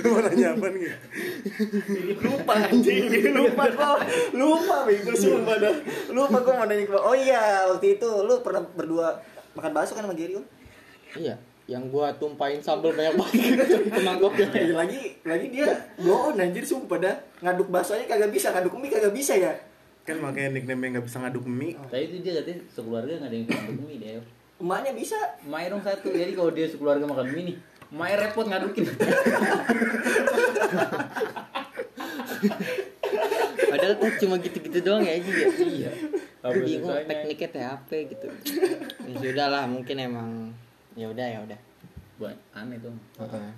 Lu mau nanya apa nih? lupa anjing. Lupa kok lupa bego sumpah dah. Lupa kok mau nanya ke oh iya waktu itu lu pernah berdua makan bakso kan sama Gary kan Iya, yang gua tumpahin sambal banyak banget. Ke mangkoknya. lagi lagi lagi dia bohong anjir sumpah dah. Ngaduk baksonya kagak bisa ngaduk mie kagak bisa ya. Kan makanya nickname nggak bisa ngaduk mie. Tapi itu dia katanya sekeluarga nggak ada yang bisa ngaduk mie deh. emaknya bisa. Emaknya dong satu. Jadi kalau dia sekeluarga makan mie nih, emaknya repot ngadukin. Padahal kan cuma gitu-gitu doang ya Ji ya. iya. Apa Bingung tekniknya teh apa gitu. Ya sudah lah, mungkin emang ya udah ya udah. Buat aneh tuh. Heeh.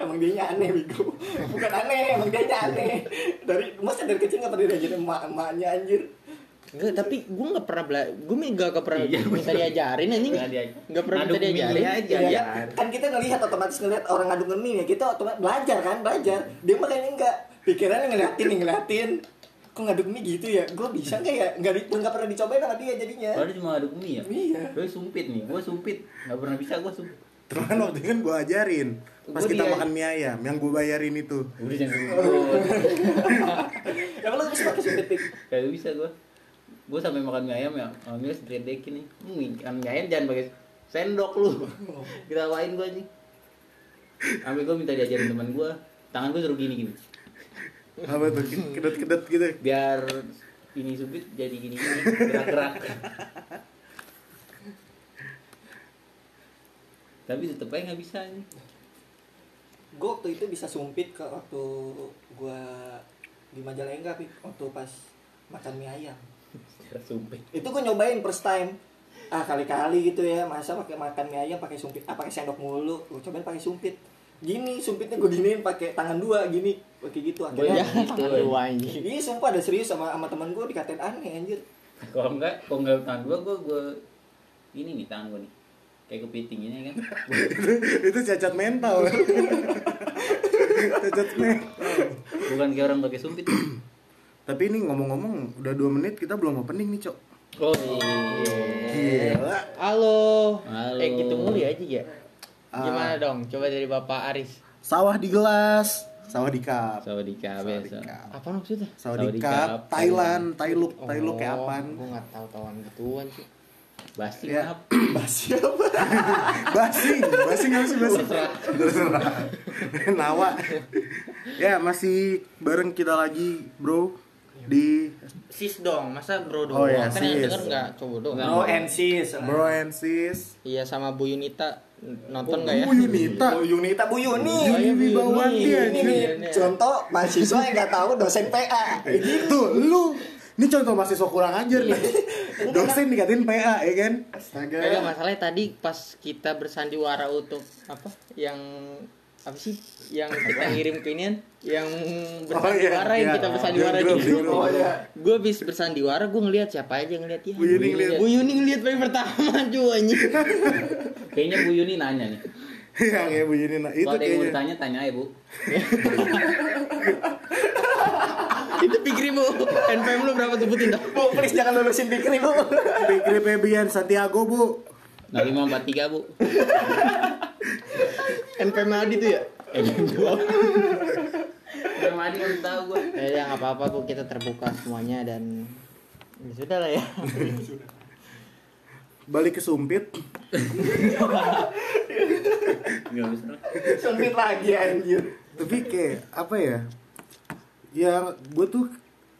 emang dia aneh bego bukan aneh emang dia aneh dari masa dari kecil nggak pernah diajarin emak emaknya anjir Enggak, tapi gue nggak pernah bela, gue nggak pernah Iya, minta diajarin anjing. Nggak pernah minta diajarin. aja. Ya, Iya. kan, kan kita ngelihat otomatis ngelihat orang ngaduk mie ya kita otomatis belajar kan belajar dia makanya enggak pikirannya ngeliatin nih ngeliatin kok ngaduk mie gitu ya gue bisa nggak ya nggak di- nggak pernah dicobain sama dia jadinya Padahal dia cuma ngaduk mie ya. Iya. Gue sumpit nih, gue sumpit. Nggak pernah bisa gue sumpit. Terus kan waktu itu kan gue ajarin. Pas Gua kita dia- makan mie ayam, yang gue bayarin itu. Udah jangan gue. ya lo bisa pakai sumpit Kagak bisa gue. Gue sampai makan mie ayam ya, alhamdulillah sedredekin nih. Hmm, makan mie ayam jangan pakai sendok lu. Kita apain gue nih? Sampai gue minta diajarin teman gue. Tangan gue suruh gini gini. Apa tuh? Kedet-kedet gitu. Biar ini subit jadi gini gini gerak-gerak. Tapi tetep aja nggak bisa nih. gue waktu itu bisa sumpit ke waktu gue di Majalengka pik waktu pas makan mie ayam sumpit. itu gue nyobain first time ah kali-kali gitu ya masa pakai makan mie ayam pakai sumpit ah pakai sendok mulu gue cobain pakai sumpit gini sumpitnya gue giniin pakai tangan dua gini pakai gitu akhirnya ya. Anjing. iya sumpah ada serius sama sama teman gue dikatain aneh anjir Kalau enggak, kalau enggak tangan gue, gue gue ini nih tangan gue nih. Kayak kepiting ini kan. itu cacat mental. cacat mental. Bukan kayak orang pakai sumpit. Tapi ini ngomong-ngomong, udah dua menit kita belum opening nih, Cok. Oh iya. Gila. Halo. Halo. Eh gitu mulu ya Ji ya. Ah. Gimana dong? Coba dari Bapak Aris. Sawah di gelas, sawah di cup. Sawah di cup. Apa maksudnya? Sawah di Sawah di cup, cup, Thailand, Thailand, Thailand kayak Oh, apaan? Gue nggak tahu tahuan gituan sih. Basi Ya. maaf. basi apa Basing, basing apa sih basing? Terserah. Nawa. Ya, masih bareng kita lagi, Bro. Di Sis dong, masa bro Oh, doang? ya, kan yang sis. denger nggak cowok. Nggak. no and sis Bro and Sis. Iya sama Bu Yunita nonton Oh, nggak ya? Bu Yunita. Bu Yunita Bu Yuni Oh, iya, Bu Yuni. ini nih Iya. contoh mahasiswa yang nggak tahu dosen PA Tuh, lu ini contoh mahasiswa kurang ajar nih. Dosen dikatain PA, ya kan? Astaga. Kagak masalahnya tadi pas kita bersandiwara untuk apa? Yang apa sih? Yang kita ngirim ke inian yang bersandiwara iya, yang iya. kita bersandiwara Di di grup. Oh, iya. Gue bis bersandiwara, gue ngeliat siapa aja ngeliat ya. Bu Yuni ngeliat. Bu Yuni ngeliat paling pertama cuy anjing. Kayaknya Bu Yuni nanya nih. Yang ya Bu Yuni, nah, itu kayaknya. ditanya, tanya aja Bu. Itu pikir bu, NPM lu berapa sebutin dong? Bu please jangan lulusin Fikri Bu Fikri Febian Santiago, Bu. Nah, 543 Bu. NPM Adi tuh ya? Yang Adi kan tahu gue. Ya, ya nggak apa-apa bu, kita terbuka semuanya dan ya sudah lah ya. Balik ke Sumpit. Enggak bisa. Sumpit lagi anjir Tapi kayak apa ya? Ya, gue tuh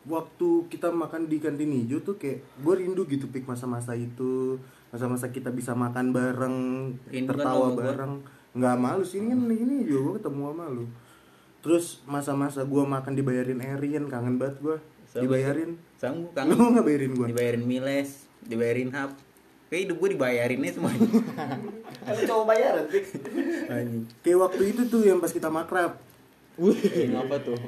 waktu kita makan di kantin hijau tuh kayak gue rindu gitu pik masa-masa itu masa-masa kita bisa makan bareng Rindu kan tertawa gua. Nggak malu sih ini kan ini juga gue ketemu sama lu terus masa-masa gue makan dibayarin Erin kangen banget gue dibayarin Sanggup kan? lu nggak bayarin gue Dibayarin miles, dibayarin hap. Kayak hidup gue dibayarinnya semuanya. Kan coba bayaran kayak waktu itu tuh yang pas kita makrab Wih, apa tuh?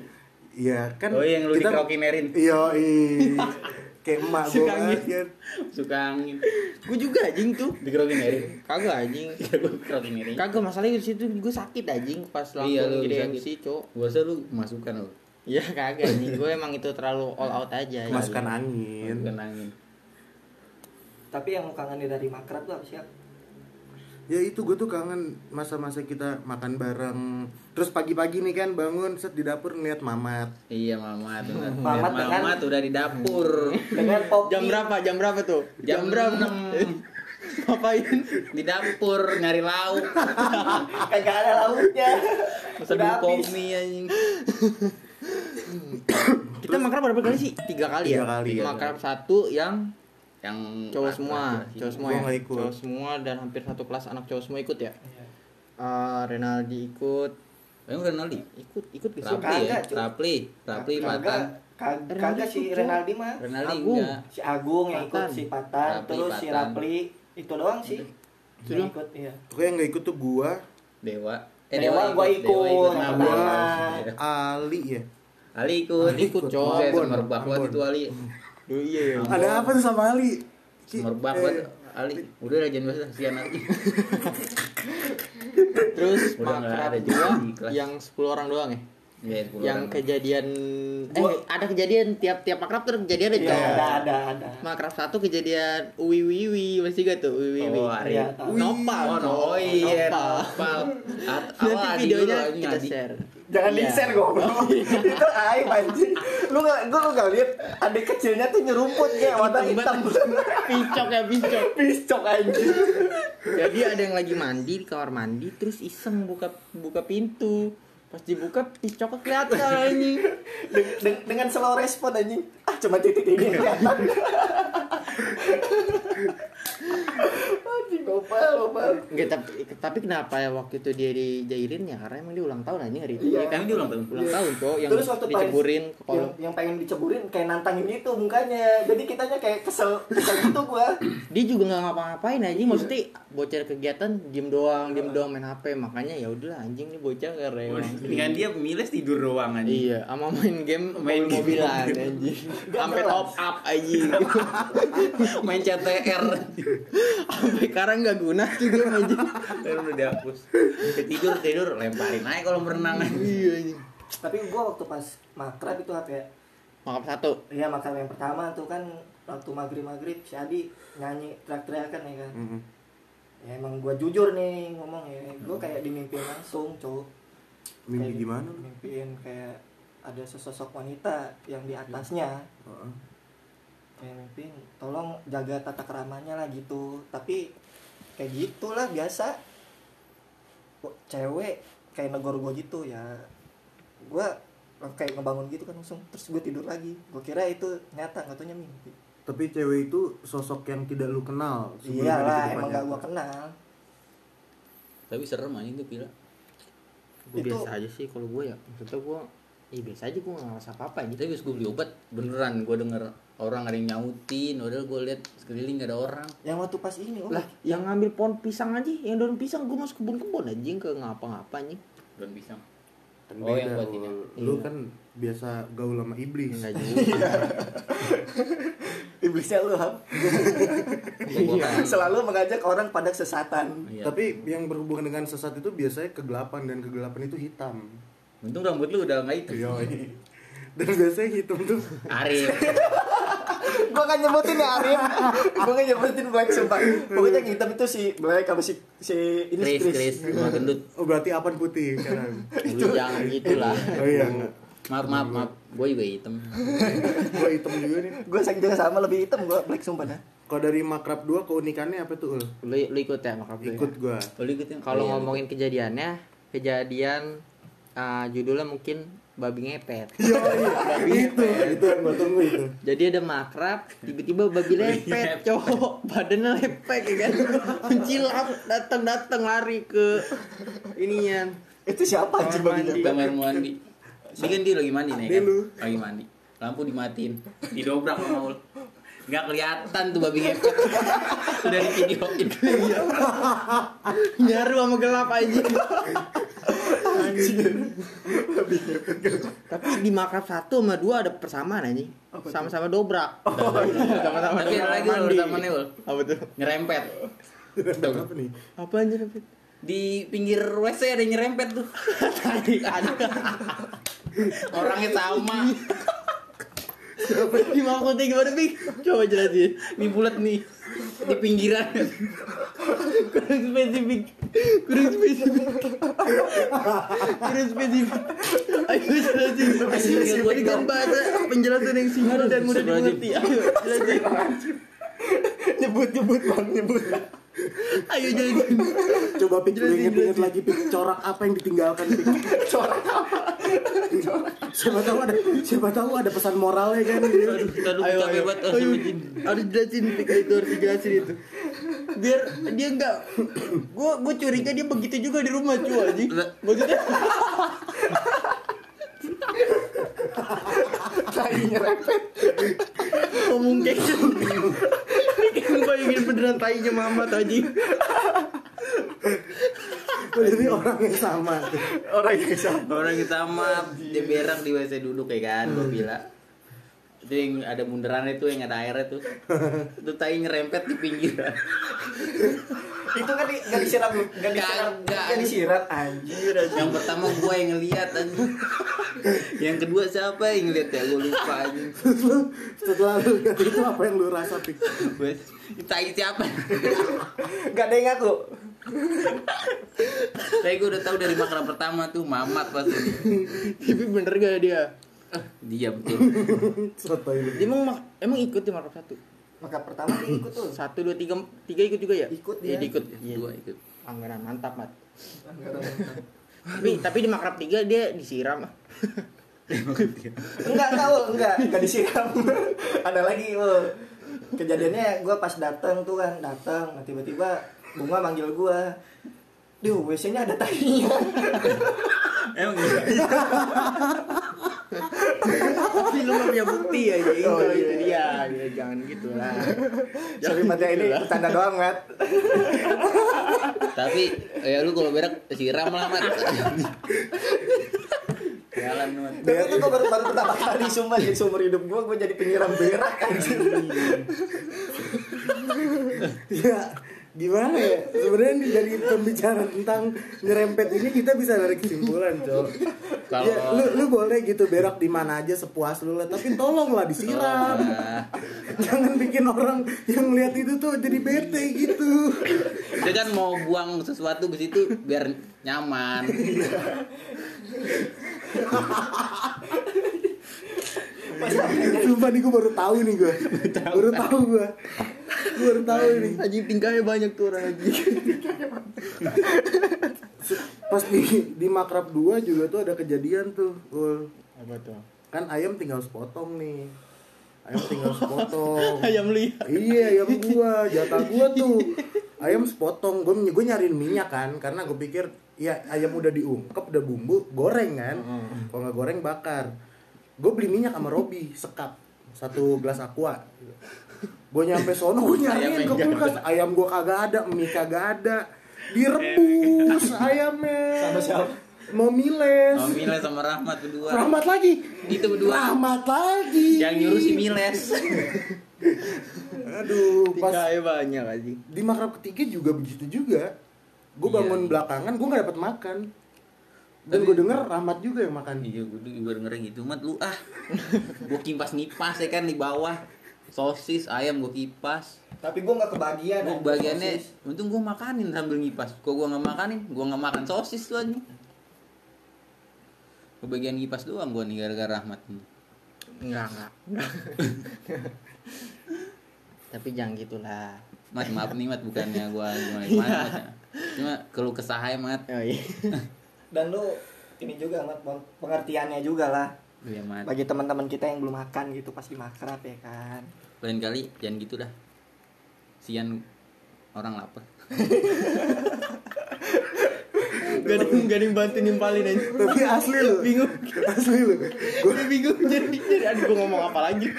Iya kan Oh, yang lu dikerokin Erin. Iya, iya. Kayak emak gue Suka angin. kan. Suka angin. Gue juga anjing tuh. Dikerokin Erin. Kagak anjing. gue Erin. Kagak masalahnya di situ gue sakit anjing pas langsung Iya, jadi. MC, Cok. Gua rasa lu masukan lu. Iya kagak anjing. Gue emang itu terlalu all out aja. Masukkan angin. Masukan angin. Tapi yang lu kangenin dari makrab tuh apa sih? Ya itu gue tuh kangen masa-masa kita makan bareng terus pagi-pagi nih kan bangun set di dapur ngeliat mamat Iya Mamat udah. Mamat dengan- Mamat udah di dapur. dengan kopi Jam berapa? Jam berapa tuh? Jam berapa? enam. Ngapain? di dapur nyari lauk. kagak ada lauknya Udah habis. mie anjing. Kita makrab berapa kali sih? Tiga kali ya? Tiga kali, ya. Makrab satu yang Yang cowok semua, cowok semua Gua ya. ikut. Cowok semua dan hampir satu kelas anak cowok semua ikut ya. Iya. Eh, Renaldi ikut, Emang Renaldi? ikut, ikut gak sih? Rapli ya? Rapli, Rapli kagak Patan. kag- Renaldi kagak si ikut. Renaldi mah Renaldi Agung. enggak. si Agung yang ikut si Patan Rapli, terus si Patan. Rapli itu doang sih Itu yang doang? ikut iya pokoknya yang nggak ikut tuh gua Dewa. Dewa gua ikut, Dewa ikut yang nabung. pertama. Ali ya Ali ikut. Ali ikut, cowok. Buset, Ambon, semerbak banget itu Ali. Duh, iya ya. ada apa tuh sama Ali Semerbak eh, banget Ali. Udah lah jangan bahas kasihan Ali. Terus Udah nggak makrab ada juga dua di kelas. yang 10 orang doang ya? Iya, sepuluh yang orang. kejadian eh Gua- ada kejadian tiap tiap makrab tuh kejadian ada iya cowok. ada ada ada Makrab satu kejadian uwi wiwi masih gak tuh uwi wiwi. Oh, Ari. Iya. Nopal. Oh, no, oh iya, Nopal. nopal. At- Nanti videonya kita Adi. share. jangan Iya. di share goblok itu aib anjing lu gak gua lu gak lihat adik kecilnya tuh nyerumput kayak warna hitam Picok ya picok. piscok anjing Jadi ada yang lagi mandi di kamar mandi terus iseng buka buka pintu. Pas dibuka picoknya kelihatan anjing. Deng- deng- dengan slow respon anjing. Ah cuma titik ini. Kelihatan anjing gopal gopal Enggak tapi, tapi kenapa ya waktu itu dia dijailin ya karena emang dia ulang tahun anjing hari itu. Iya. Kami dia ulang tahun. Ulang tahun cowok yang Terus waktu diceburin ke yang, yang pengen diceburin kayak nantangin gitu mukanya. Jadi kitanya kayak kesel kesel gitu gua. Dia juga nggak ngapa-ngapain anjing. Maksudnya bocah kegiatan diem doang, diem doang main HP makanya ya udahlah anjing nih bocah keren. Dengan dia miles tidur doang anjing. Iya, sama main game Main game. mobilan anjing. Sampai top up anjing. Main CTR. Sampai sekarang nggak guna tuh game anjing. Kan udah dihapus. Tidur tidur lemparin aja kalau berenang anjing. Iya anjing. tapi gua waktu pas makrab itu apa ya Maaf satu. Iya makrab yang pertama tuh kan waktu maghrib maghrib si Adi nyanyi teriak-teriakan ya kan mm-mm. ya emang gua jujur nih ngomong ya gua kayak dimimpiin langsung cowok mimpi Kayak gimana dimimpiin kayak ada sesosok wanita yang di atasnya. Heeh. kayak mimpiin tolong jaga tata keramanya lah gitu. Tapi kayak gitulah biasa. Kok cewek kayak negor gua gitu ya gua kayak ngebangun gitu kan langsung terus gue tidur lagi. Gue kira itu nyata nggak taunya mimpi. Tapi cewek itu sosok yang tidak lu kenal iyalah kehidupan emang gak gue kenal. Tapi serem anjing tuh pila. Gue Itu- biasa aja sih kalau gue ya. Maksudnya gue Iya biasa aja gue gak ngerasa apa-apa anjing. Tapi pas gue beli obat beneran gue denger orang ada yang nyautin, padahal gue lihat sekeliling gak ada orang. yang waktu pas ini oh Lah, yang ngambil pohon pisang aja, yang daun pisang gue masuk kebun-kebun anjing ke ngapa-ngapa anjing. Daun pisang. Kan Oh, yang beda, buat ini. Lu Iya. kan biasa gaul sama iblis Enggak juga. iblisnya lu Ham. Iya. selalu mengajak orang pada kesesatan Iya. tapi yang berhubungan dengan sesat itu biasanya kegelapan dan kegelapan itu hitam Untung rambut lu udah nggak itu. Yoi. dan biasanya hitam tuh Arif. gue kan nyebutin ya Arif gue kan nyebutin Black sumpah pokoknya yang hitam itu si Black sama si si ini Chris, Chris, rumah gendut. oh berarti apa putih sekarang Lu jangan gitu lah. oh iya Maaf, maaf, maaf. Gue juga hitam. gua hitam juga nih gue sayang juga sama lebih hitam gue Black sumpah dah kalau dari makrab 2 keunikannya apa tuh Ul? Lu, lu ikut ya makap lu ya? ikut gua Boleh ikutin. Kalau Oh, iya, ngomongin kejadiannya, kejadian ah, judulnya mungkin babi ngepet. Yo, itu itu yang gua tunggu itu Jadi ada makrab, tiba-tiba babi lepet, cowok, badannya lepek ya kan, mencilap, datang-datang lari ke inian. itu siapa anjing Kamar baginya Kamar mandi. Ini kan dia lagi mandi nih Dia kan? Lagi mandi. Lampu dimatiin. Didobrak sama Ul. Gak kelihatan tuh babi ngepet. Udah di videoin. Nyaru sama gelap aja. Tapi di makrab satu sama dua ada persamaan aja. Sama-sama dobrak. Sama-sama Tapi ada lagi Ul, temennya Ul. Apa tuh? Nyerempet. Tuh. apa nih Apa? Fit? Di pinggir WC ada yang nyerempet tuh. Tadi ada. Orangnya sama. Di maksudnya gimana, Bing? Coba jelasin. Ini bulat nih. Di pinggiran. Kurang spesifik. Kurang spesifik. Kurang spesifik. Ayo jelasin. Berikan bahasa penjelasan yang simpel dan mudah dimengerti. Ayo jelasin. Nyebut nyebut bang nyebut. Ayo jelasin. Coba pik lu Jelasin, inget-inget lagi pik. corak apa yang ditinggalkan pik. corak apa Siapa tahu ada siapa tahu ada pesan moralnya kan. Gitu. aduh ayo capek ayo. ayo. Jin. harus jelasin itu harus dijelasin itu. Biar dia enggak gua gua curiga dia begitu juga di rumah cuy anjing maksudnya tainya repet ngomong kayak gitu. Kayak ngebayangin beneran tainya mama tadi Jadi orang yang sama. orang yang sama. Orang yang sama dia berak di WC duduk ya kan gua bilang. Itu yang ada bundaran itu yang ada airnya tuh. Itu tai nyerempet di pinggiran itu kan di, gak disiram lu gak disiram gak disiram anjir. Yang pertama gua yang ngeliat anjing. Yang kedua siapa yang ngeliat ya gua lupa anjing. Terus lu setelah lu lihat itu apa yang lu rasa pik? Tai siapa? Gak ada yang ngaku tapi gua udah tahu dari makrab pertama tuh mamat pasti. Tapi bener gak dia? Dia betul Sotoy lu. dia emang emang ikut di markup satu? Maka pertama dia ikut tuh. Satu dua tiga tiga ikut juga ya? Ikut Iya, dia. ikut. Iya. dua ikut. Anggaran mantap mat. Tapi tapi di makrab tiga dia disiram. Enggak enggak Ul. enggak enggak disiram. Ada lagi Ul. kejadiannya gue pas datang tuh kan datang nah, tiba-tiba bunga manggil gue Duh, WC-nya ada tainya. emang iya tapi lu punya bukti ya jadi Oh, kalau iya. itu dia. dia jangan gitu lah. Sorry Mat ya ini bercanda doang Mat. tapi ya lu kalau berak siram lah mat jalan mat Tapi itu gue baru, baru pertama kali sumpah di seumur hidup gue gue jadi penyiram berak anjir. Ya, gimana ya? Sebenarnya dari pembicaraan tentang nyerempet ini kita bisa dari kesimpulan, Cok. Kalau- ya, lu, lu boleh gitu berak di mana aja sepuas lu lah, tapi tolonglah disiram. Jangan bikin orang yang lihat itu tuh jadi bete gitu. dia kan mau buang sesuatu ke situ biar nyaman Sumpah nih gue baru tahu nih gue. Baru tahu gue. Gue baru tahu nih. anjing tingkahnya banyak tuh orang anjing Pas di di Makrab 2 juga tuh ada kejadian tuh, Ul. apa tuh Kan ayam tinggal sepotong nih. Ayam tinggal sepotong. ayam lihat Iya ayam gua, jatah gua tuh ayam sepotong. Gua gue nyariin minyak kan, karena gue pikir ya ayam udah diungkep, udah bumbu, goreng kan. Kalau nggak goreng bakar. Gue beli minyak sama Robi sekap satu gelas aqua. Gue nyampe sono gue nyariin Ayam ke kulkas, ayam gua kagak ada, mie kagak ada. Direbus ayamnya. Sama siapa? Mau miles. mau Miles sama Rahmat berdua Rahmat lagi. itu berdua Rahmat lagi. yang nyuruh si Miles Aduh, pas tingkahnya banyak anjing di makrab ketiga juga begitu juga gue Iya. bangun belakangan gue nggak dapat makan dan gue denger Rahmat juga yang makan. Iya gue gue dengerin gitu mat lu ah. Gue kipas ngipas ya kan di bawah. Sosis ayam gue kipas. Tapi gue nggak kebagian. gue anjir, bagiannya sosis. untung gue makanin sambil ngipas. Kok gue nggak makanin? Gue nggak makan sosis tuh anjing. Kebagian ngipas doang gue nih gara-gara Rahmat. Ini enggak enggak tapi jangan gitulah. Mat maaf nih Mat bukannya gue gimana gimana cuma kalau kesah aja Mat. Oh iya Dan lu ini juga Mat pengertiannya juga lah. Iya Mat. Bagi teman-teman kita yang belum makan gitu pasti makrab ya kan. lain kali jangan gitu dah. Sian orang lapar. Gak ada gak ada yang bantu nimpalin aja. Tapi asli lu. Bingung. Asli lu. Gue gue bingung jadi jadi aduh gue ngomong apa lagi?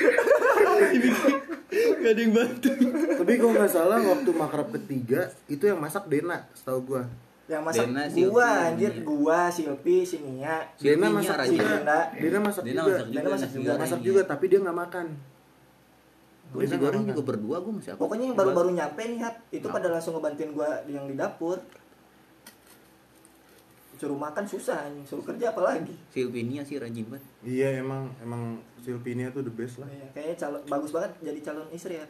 Gak ada yang bantu tapi kalau nggak salah waktu makrab ketiga itu yang masak Dena setahu gue Yang masak Dena, gua Silvi, anjir, Nia. gua, Silvi, si Nia. Dena masak rajin. juga Dena. Dena masak Dena juga masak juga Dena masak juga. masak juga tapi dia nggak makan Gue nasi goreng juga berdua gue masih apa? Pokoknya yang baru-baru nyampe nih, Hat, itu pada langsung ngebantuin gua yang di dapur. Suruh makan susah, suruh kerja apalagi. Silvinia sih rajin banget. iya emang emang Silvinia tuh the best lah Iya, kayaknya calon bagus banget jadi calon istri ya.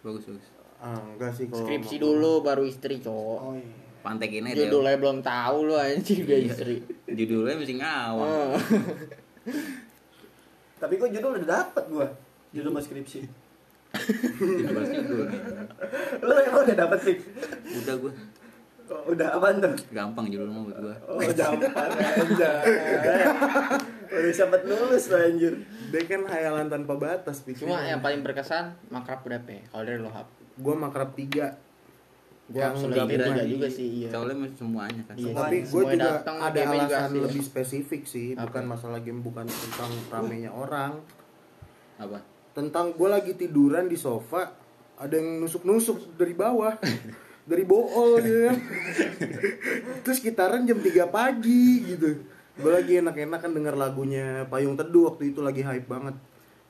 Bagus bagus. ah, enggak sih kalau skripsi dulu baru istri cowok oh iya pantai kene judulnya deh. belum tahu lu anjing gue iya. istri judulnya mesti ngawang oh. tapi kok judul udah dapet gua judul mas skripsi judul judul lu emang udah dapet sih udah gua Oh, udah apa tuh? Gampang judul mau buat gua. Oh, gampang aja. Udah sempet nulis lah anjir. Dia kan hayalan tanpa batas pikir. Cuma yang paling berkesan makrab berapa? Kalau dari lo hap. Gua makrab 3 gue yang nggak gereja juga sih iya. soalnya semuanya kan iya. tapi gue juga datang, ada alasan juga lebih spesifik sih apa? bukan masalah game bukan tentang ramenya orang apa tentang gue lagi tiduran di sofa ada yang nusuk-nusuk dari bawah dari bool ya. terus gitaran jam 3 pagi gitu gue lagi enak-enak kan denger lagunya Payung Teduh waktu itu lagi hype banget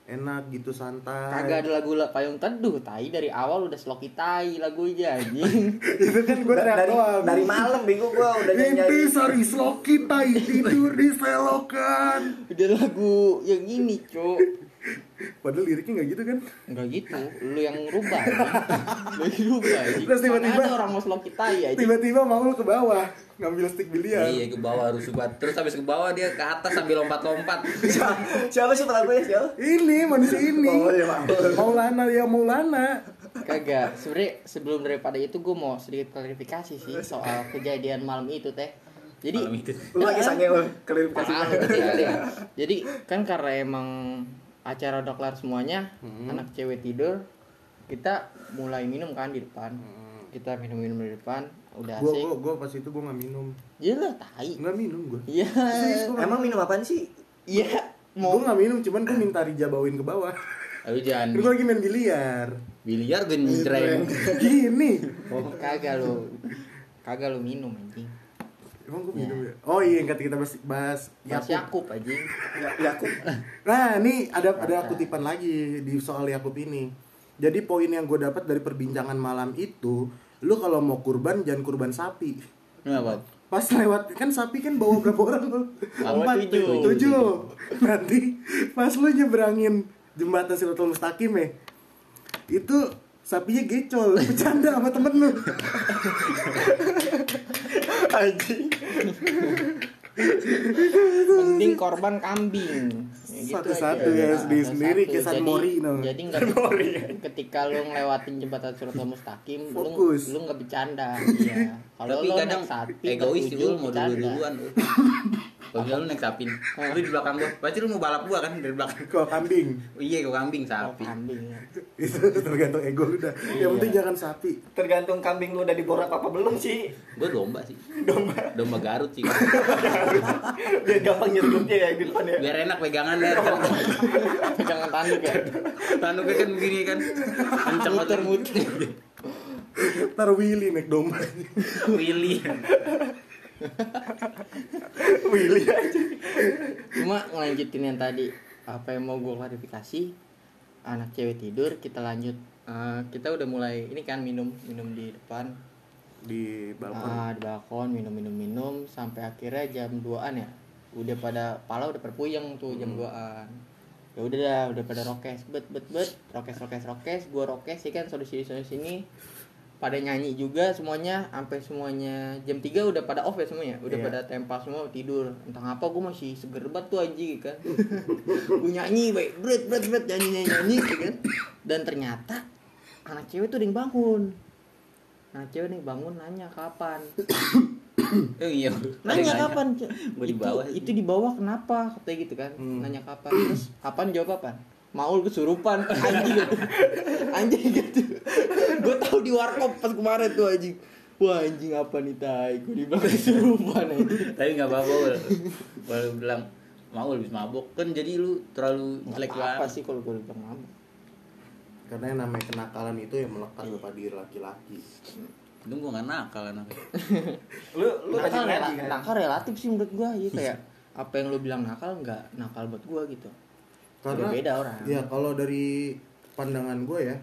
enak gitu santai. Kagak ada lagu la- payung teduh tai dari awal udah sloki tai lagunya anjing. Itu kan gue dari doang. dari malam minggu gua udah Mimpi nyanyi sari sloki tai tidur di selokan. Udah lagu yang ini cuk Padahal liriknya gak gitu kan Enggak gitu, lu yang rubah Lu yang rubah. Terus tiba-tiba- orang mau sloki tai aja Tiba-tiba Maul ke bawah Ngambil stick biliar Iya ke bawah harus subat. Terus habis ke bawah dia ke atas sambil lompat-lompat. siapa, sih pelakunya siapa Ini manusia ini Oh, iya, Maul. Maulana ya Maulana Kagak, sebenernya sebelum daripada itu gue mau sedikit klarifikasi sih soal kejadian malam itu teh. Jadi lu lagi sange lu klarifikasi Parah, ngerti kali ya. Jadi kan karena emang acara udah kelar semuanya, anak cewek tidur, kita mulai minum kan di depan. Kita minum-minum di depan, udah Gue asik. gua, gua pas itu gue gak minum Iya tai. Gak minum gue Iya. emang minum apaan sih Iya. Gue Mau gak minum cuman gue minta Rija bawain ke bawah Lalu jangan Kan gue lagi main biliar biliar genjreng. Gini Oh, kagak lu. Kagak lu minum anjing. Emang gue minum ya? Oh iya yang kata kita bahas, bahas Mas Yakub. Yakub anjing. ya, Yakub Nah ini ada ada kutipan lagi di soal Yakub ini Jadi poin yang gue dapat dari perbincangan malam itu Lu kalau mau kurban jangan kurban sapi Kenapa? Pas lewat kan sapi kan bawa berapa orang lu? Empat, tujuh. tujuh. Nanti pas lu nyeberangin jembatan Siratul Mustaqim ya, itu sapinya gecol, bercanda sama temen lu. anjing Mending korban kambing. Ya gitu Satu-satu ya, sendiri- sendiri, satu-satu. kayak San Jadi- Mori, no. Jadi nggak ketika lu ngelewatin jembatan Suratul Mustaqim, lu Fokus. lu nggak bercanda. Iya. Kalau Tapi lu kadang sapi egois lu mau bercanda. dulu-duluan misalnya lu naik sapi, lu di belakang gua. Pasti lu mau balap gua kan dari belakang. Kok kambing? Oh, iya kau kambing Oh, sapi. kambing. ya. Itu tergantung ego lu dah. Yang Iya. penting jangan sapi. tergantung kambing lu udah diborak apa belum sih Gua domba sih. domba Domba Garut sih. biar gampang nyerupnya ya di depan ya Biar enak pegangan deh. Pegangan tanduk ya. Tanduknya kan begini kan. Kenceng Muter-muter. Taruh Willy naik domba. Willy. Willy aja. Cuma ngelanjutin yang tadi apa yang mau gue klarifikasi anak cewek tidur kita lanjut. Eh, kita udah mulai ini kan minum minum di depan. Di balkon. ah, di balkon minum minum minum sampai akhirnya jam 2an ya. Udah pada pala udah perpuyeng tuh jam 2an ya udah dah udah pada rokes bet bet bet. Rokes rokes rokes gua rokes sih kan solusi sini sini pada nyanyi juga semuanya sampai semuanya jam 3 udah pada off ya semuanya. Udah Iya. pada tempa semua tidur. Entah apa gue masih seger banget tuh anjing kan. Gue nyanyi baik bret bret bret nyanyi nyanyi nyanyi gitu kan. Dan ternyata anak cewek tuh yang bangun. Anak cewek nih bangun nanya kapan. Oh iya. nanya kapan Ce? Gua di itu bawah. itu di bawah kenapa? Katanya gitu kan Hmm. nanya kapan. Terus kapan jawab apa Maul kesurupan anjing gitu. anjing gitu gue tahu di warkop pas kemarin tuh anjing wah anjing apa nih tai gue dibilang kesurupan anjing Tapi nggak apa-apa. Walau bilang mau lebih mabok kan jadi lu terlalu jelek apa banget. sih kalau gue bilang mabuk Karena yang namanya kenakalan itu yang melekat pada diri laki-laki. Itu gua nggak nakal anaknya. lu lu nakal, rela- kan nakal relatif sih menurut gue ya kayak apa yang lu bilang nakal nggak nakal buat gue gitu Karena beda orang Ya kalau dari pandangan gue ya,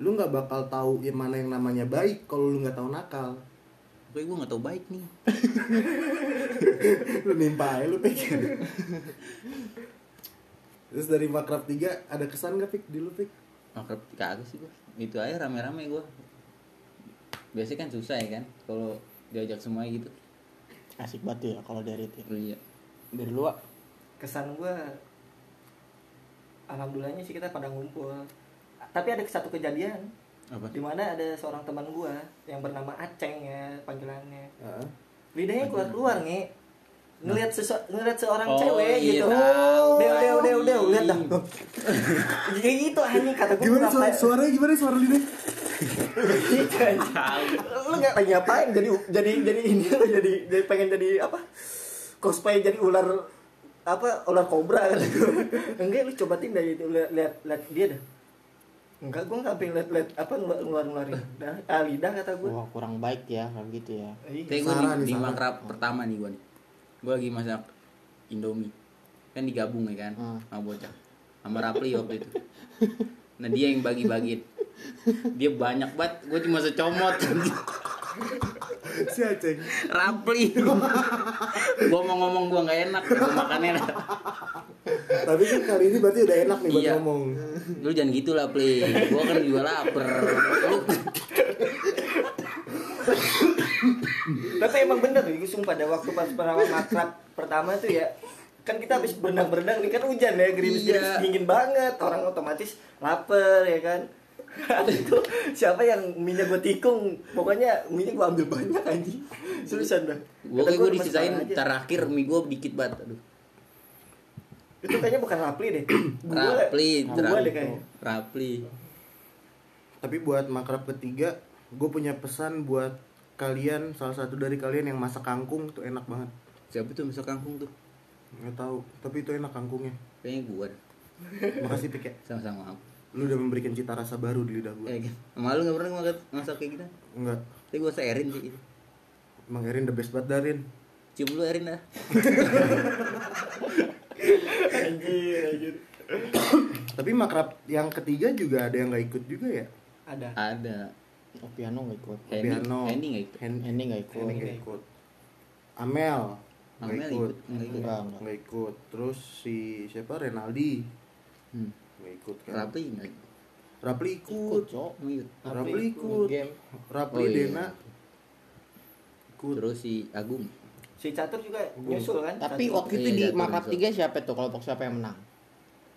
lu nggak bakal tahu yang mana yang namanya baik kalau lu nggak tahu nakal. Pokoknya gua nggak tahu baik nih. lu nimpa aja lu pikir. Terus dari Makrab 3 ada kesan gak Pik di lu Pik? makrab kagak sih gua itu aja rame-rame gua biasanya kan susah ya kan kalau diajak semua gitu asik banget ya kalau dari itu iya dari lu Wak? kesan gue alhamdulillahnya sih kita pada ngumpul. Tapi ada satu kejadian apa? di mana ada seorang teman gue yang bernama Aceng ya panggilannya. Heeh. lidahnya keluar keluar nih ngelihat sesu- ngelihat seorang Oh, cewek iya, gitu. Tahu. udah udah udah udah lihat dah. Kayak gitu anjing kata gue Gimana suara, suaranya gimana suara lidah? lu nggak lagi ngapain? Jadi jadi jadi ini lu jadi jadi pengen jadi apa? Cosplay jadi ular apa ular kobra gue enggak lu coba tindak itu lihat lihat lihat dia dah. Enggak gue nggak pengen lihat lihat apa ngeluar ngeluar ngeluarin dah ah, lidah kata gue wah kurang baik ya kalau gitu ya. Iya. Kayak gue di, di makrab pertama nih gue nih. Gue lagi masak Indomie. Kan digabung ya kan Hmm. Sama bocah. Sama Rapli waktu itu. Nah dia yang bagi-bagiin. Dia banyak banget Gue cuma secomot Si Aceng. Rapli Gue mau ngomong gue gak enak Gue makannya Tapi kan kali ini berarti udah enak nih buat Iya. ngomong. Lu jangan gitu lah Pli Gue kan juga lapar tapi emang bener gue sumpah pada waktu pas pertama makrab pertama tuh ya kan kita habis berenang-berenang nih kan hujan ya gerimis-gerimis Iya. dingin banget orang otomatis lapar ya kan itu siapa yang minyak gue tikung? Pokoknya minyak gue ambil banyak anjing. Seriusan dah Gue Kata kayak gua gue disisain terakhir mie gue dikit banget Aduh. Itu kayaknya bukan rapli deh. Gua Rapli gua deh kayaknya. Rapli. Tapi buat makrab ketiga, gue punya pesan buat kalian, salah satu dari kalian yang masak kangkung tuh enak banget. Siapa tuh masak kangkung tuh? Nggak tahu, tapi itu enak kangkungnya. Kayaknya gue Makasih Pik ya. Sama-sama Lu udah memberikan cita rasa baru di lidah gue. Eh, kan? Malu gak pernah masak, masak kayak gitu? Enggak. Tapi gue serin sih itu. Emang Erin the best banget Darin. Cium lu Erin dah. anjir anjir Tapi makrab yang ketiga juga ada yang nggak ikut juga ya. ada Ada. oh, piano nggak ikut Hendy, Piano. Hendy gak ikut. Hen- ini nggak ikut Henny nggak ikut. Amel nggak Amel ikut. ikut, nggak ikut. Nggak ikut. Terus si siapa Renaldi Hmm. Ikut kan. Rapli. Rapli ikut cok. Rapli ikut. game Rapli Oh, iya. Dena ikut. Terus si Agung. si catur juga nyusul kan tapi Catur. waktu itu Iya, di jatuh. tiga siapa tuh kelompok siapa yang menang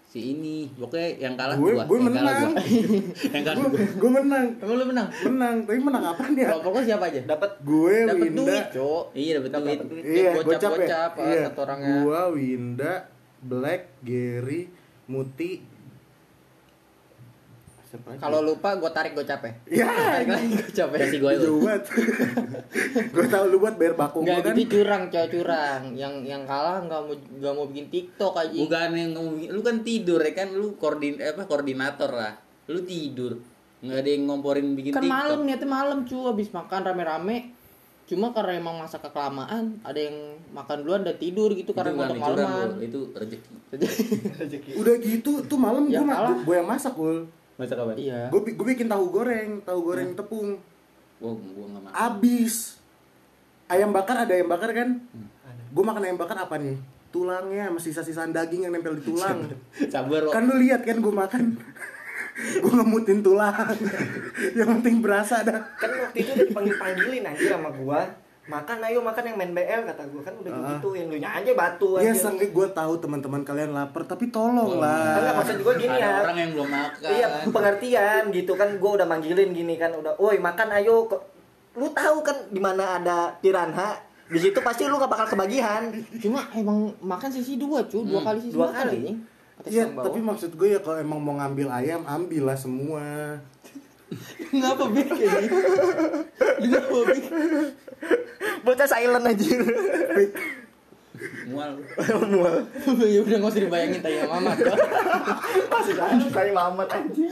Si ini, pokoknya yang kalah Gue- gua. gue yang kalah menang. gua. yang kalah Gue gua. gue menang. emang lu menang Menang, tapi menang apaan ya? kelompoknya siapa aja dapat Gue dapat Winda. duit cok Iya dapat duit. Iya, Gocap- gocap, ya. gocap, ah, Iya. satu orangnya. Gua Winda, Black, Gary, Muti. Kalau lupa gue tarik gue capek Ya, tarik lagi gue capek Kasih gue banget. gue tau lu buat bayar baku Enggak kan. gitu curang, cowok curang. Yang yang kalah nggak mau nggak mau bikin TikTok aja. Bukan yang ngomong, lu kan tidur ya kan, lu koordin eh, apa koordinator lah. Lu tidur. Nggak ada yang ngomporin bikin Kan TikTok. malam niatnya malam cu habis makan rame-rame. Cuma karena emang masak kekelamaan, ada yang makan duluan dan tidur gitu Itu karena curang, malaman. Bro. itu rezeki. rezeki Udah gitu tuh malam Ya, gue kalah. gue yang masak gue. Masak apa? iya. Gue gue bikin tahu goreng, tahu goreng tepung. Wah, gua nggak makan. Abis. Ayam bakar ada ayam bakar kan? ada Gue makan ayam bakar apa nih? Tulangnya, masih sisa-sisaan daging yang nempel di tulang. Sabar, Wak. kan lu lihat kan gue makan. gue ngemutin tulang. yang penting berasa dah. kan waktu itu udah dipanggil panggilin anjir sama gua makan ayo makan yang main BL kata gua. Kan udah Ah. gitu yang lu aja batu Ya anjir seenggaknya gue tahu teman-teman kalian lapar, tapi tolong Enggak lah. maksud gua gini ya. orang yang belum makan. iya pengertian gitu. Kan gua udah manggilin gini kan udah woi makan ayo. Kok- lu tahu kan di mana ada piranha? Di situ pasti lu gak bakal kebagian. Cuma emang makan sisi dua cu, dua Hmm, kali sisi dua makan kali. Iya, tapi maksud gue ya kalau emang mau ngambil ayam, ambillah semua. Ngapa Bik kayak gitu? Ngapa Bik? bocah silent anjir Mual. mual ya udah nggak usah dibayangin tanya mama masih silent kayak mamat anjir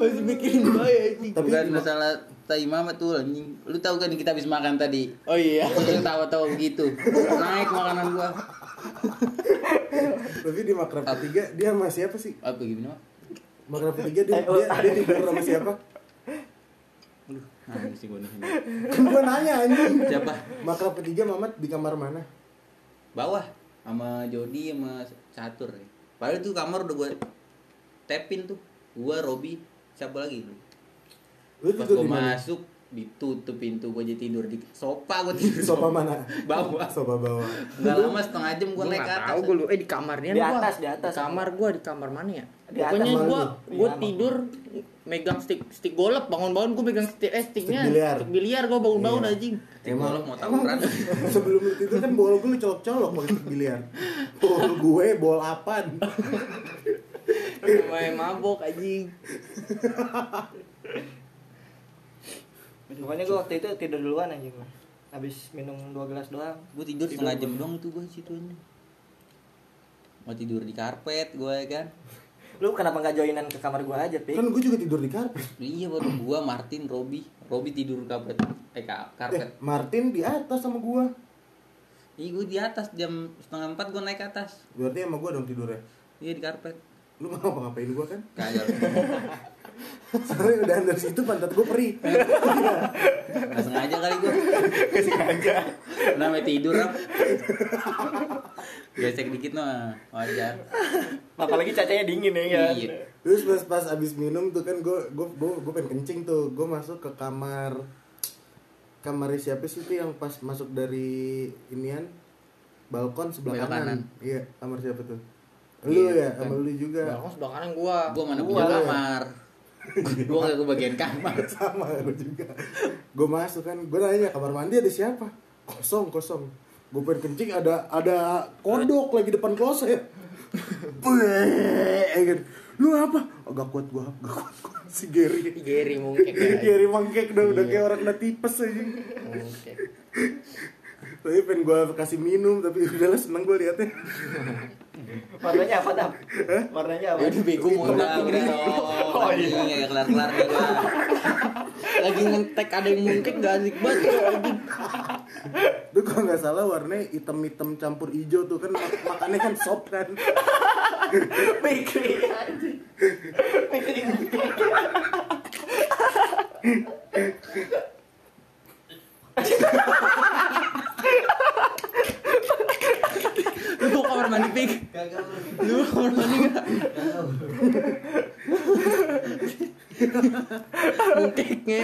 Masih mikirin bayar anjing. Tapi Bukan masalah tai mama tuh anjing. Lu tahu kan kita habis makan tadi. Oh iya. Terus lu tawa-tawa begitu. Naik makanan gua. Tapi di makrab ketiga dia sama siapa sih? Apa gimana? Mak? Makrab ketiga dia, Eh, oh. dia, dia tidur sama siapa? Aduh, nangis sih gua nih. Kan gue nanya anjing. Siapa? Makrab ketiga Mamat di kamar mana? Bawah sama Jody sama Catur. Padahal itu kamar udah gua tapin tuh. gua Robi siapa lagi Lu pas mana? masuk ditutup pintu gua jadi tidur di sofa gua tidur di Sofa mana? bawah Sofa bawah. nggak lama setengah jam gua Gua naik ke atas tahu gue lu eh di kamarnya Di gua. atas, di atas. kamar gua di kamar mana ya Di atas pokoknya kamar gua lu. gua Iya, tidur megang stick stick golep bangun-bangun gua megang stick eh sticknya Stick biliar. stick biliar gua bangun-banun Iya. anjing Emang mau tawuran Sebelum lu tidur kan bol gue lu colok-colok pakai stick biliar. Bol gue bol apaan? main mabok anjing pokoknya gue waktu itu tidur duluan aja gue habis minum dua gelas doang. Gua tidur setengah jam doang tuh gua situ aja mau tidur di karpet gua ya kan? Lu kenapa nggak joinan ke kamar gue aja pik? Kan gue juga tidur di karpet. iya baru gua Martin Robi. Robi tidur karpet. Eh ka- Eh, karpet Martin di atas sama gua. iya gua di atas. Jam setengah empat gua naik ke atas. Berarti sama gua dong tidurnya. iya di karpet. Lu mau apa ngapain gua kan? kagak Soalnya udah dari situ pantat gua perih. nggak sengaja kali gua nggak sengaja namanya tidur Rap. gesek dikit mah wajar apalagi cacanya dingin ya kan Iya. Terus pas pas abis minum tuh kan gue gue gue gue pengen kencing tuh gue masuk ke kamar kamar siapa sih tuh yang pas masuk dari inian balkon sebelah kanan. kanan. Iya kamar siapa tuh? Lu Iya, ya sama lu juga balkon sebelah kanan gua gua mana Gua punya ya. kamar gua nggak ke bagian kamar sama lu juga. Gue masuk kan gue nanya kamar mandi ada siapa? Kosong kosong. Gue pengen kencing ada ada kodok lagi depan kloset. Bueh, ya kan. Lu apa? Oh, gak kuat gua, gak kuat gua. Si Gary. Gary mungkin ya Gary mangkek udah udah Iya. kayak orang kena tipes aja. mungkin Tapi pengen gue kasih minum tapi udahlah seneng gue liatnya. Warnanya apa dap warnanya apa ya udah bego mau udah udah Oh, iya. iya kelar kelar nih lagi ngetek ada yang mungkin gak asik banget tuh, kalau nggak salah warnanya hitam-hitam campur hijau tuh kan mak- makannya kan sop kan. Bakery anjing. Bakery. kamar mandi pik lu kamar mandi gak mungkin nge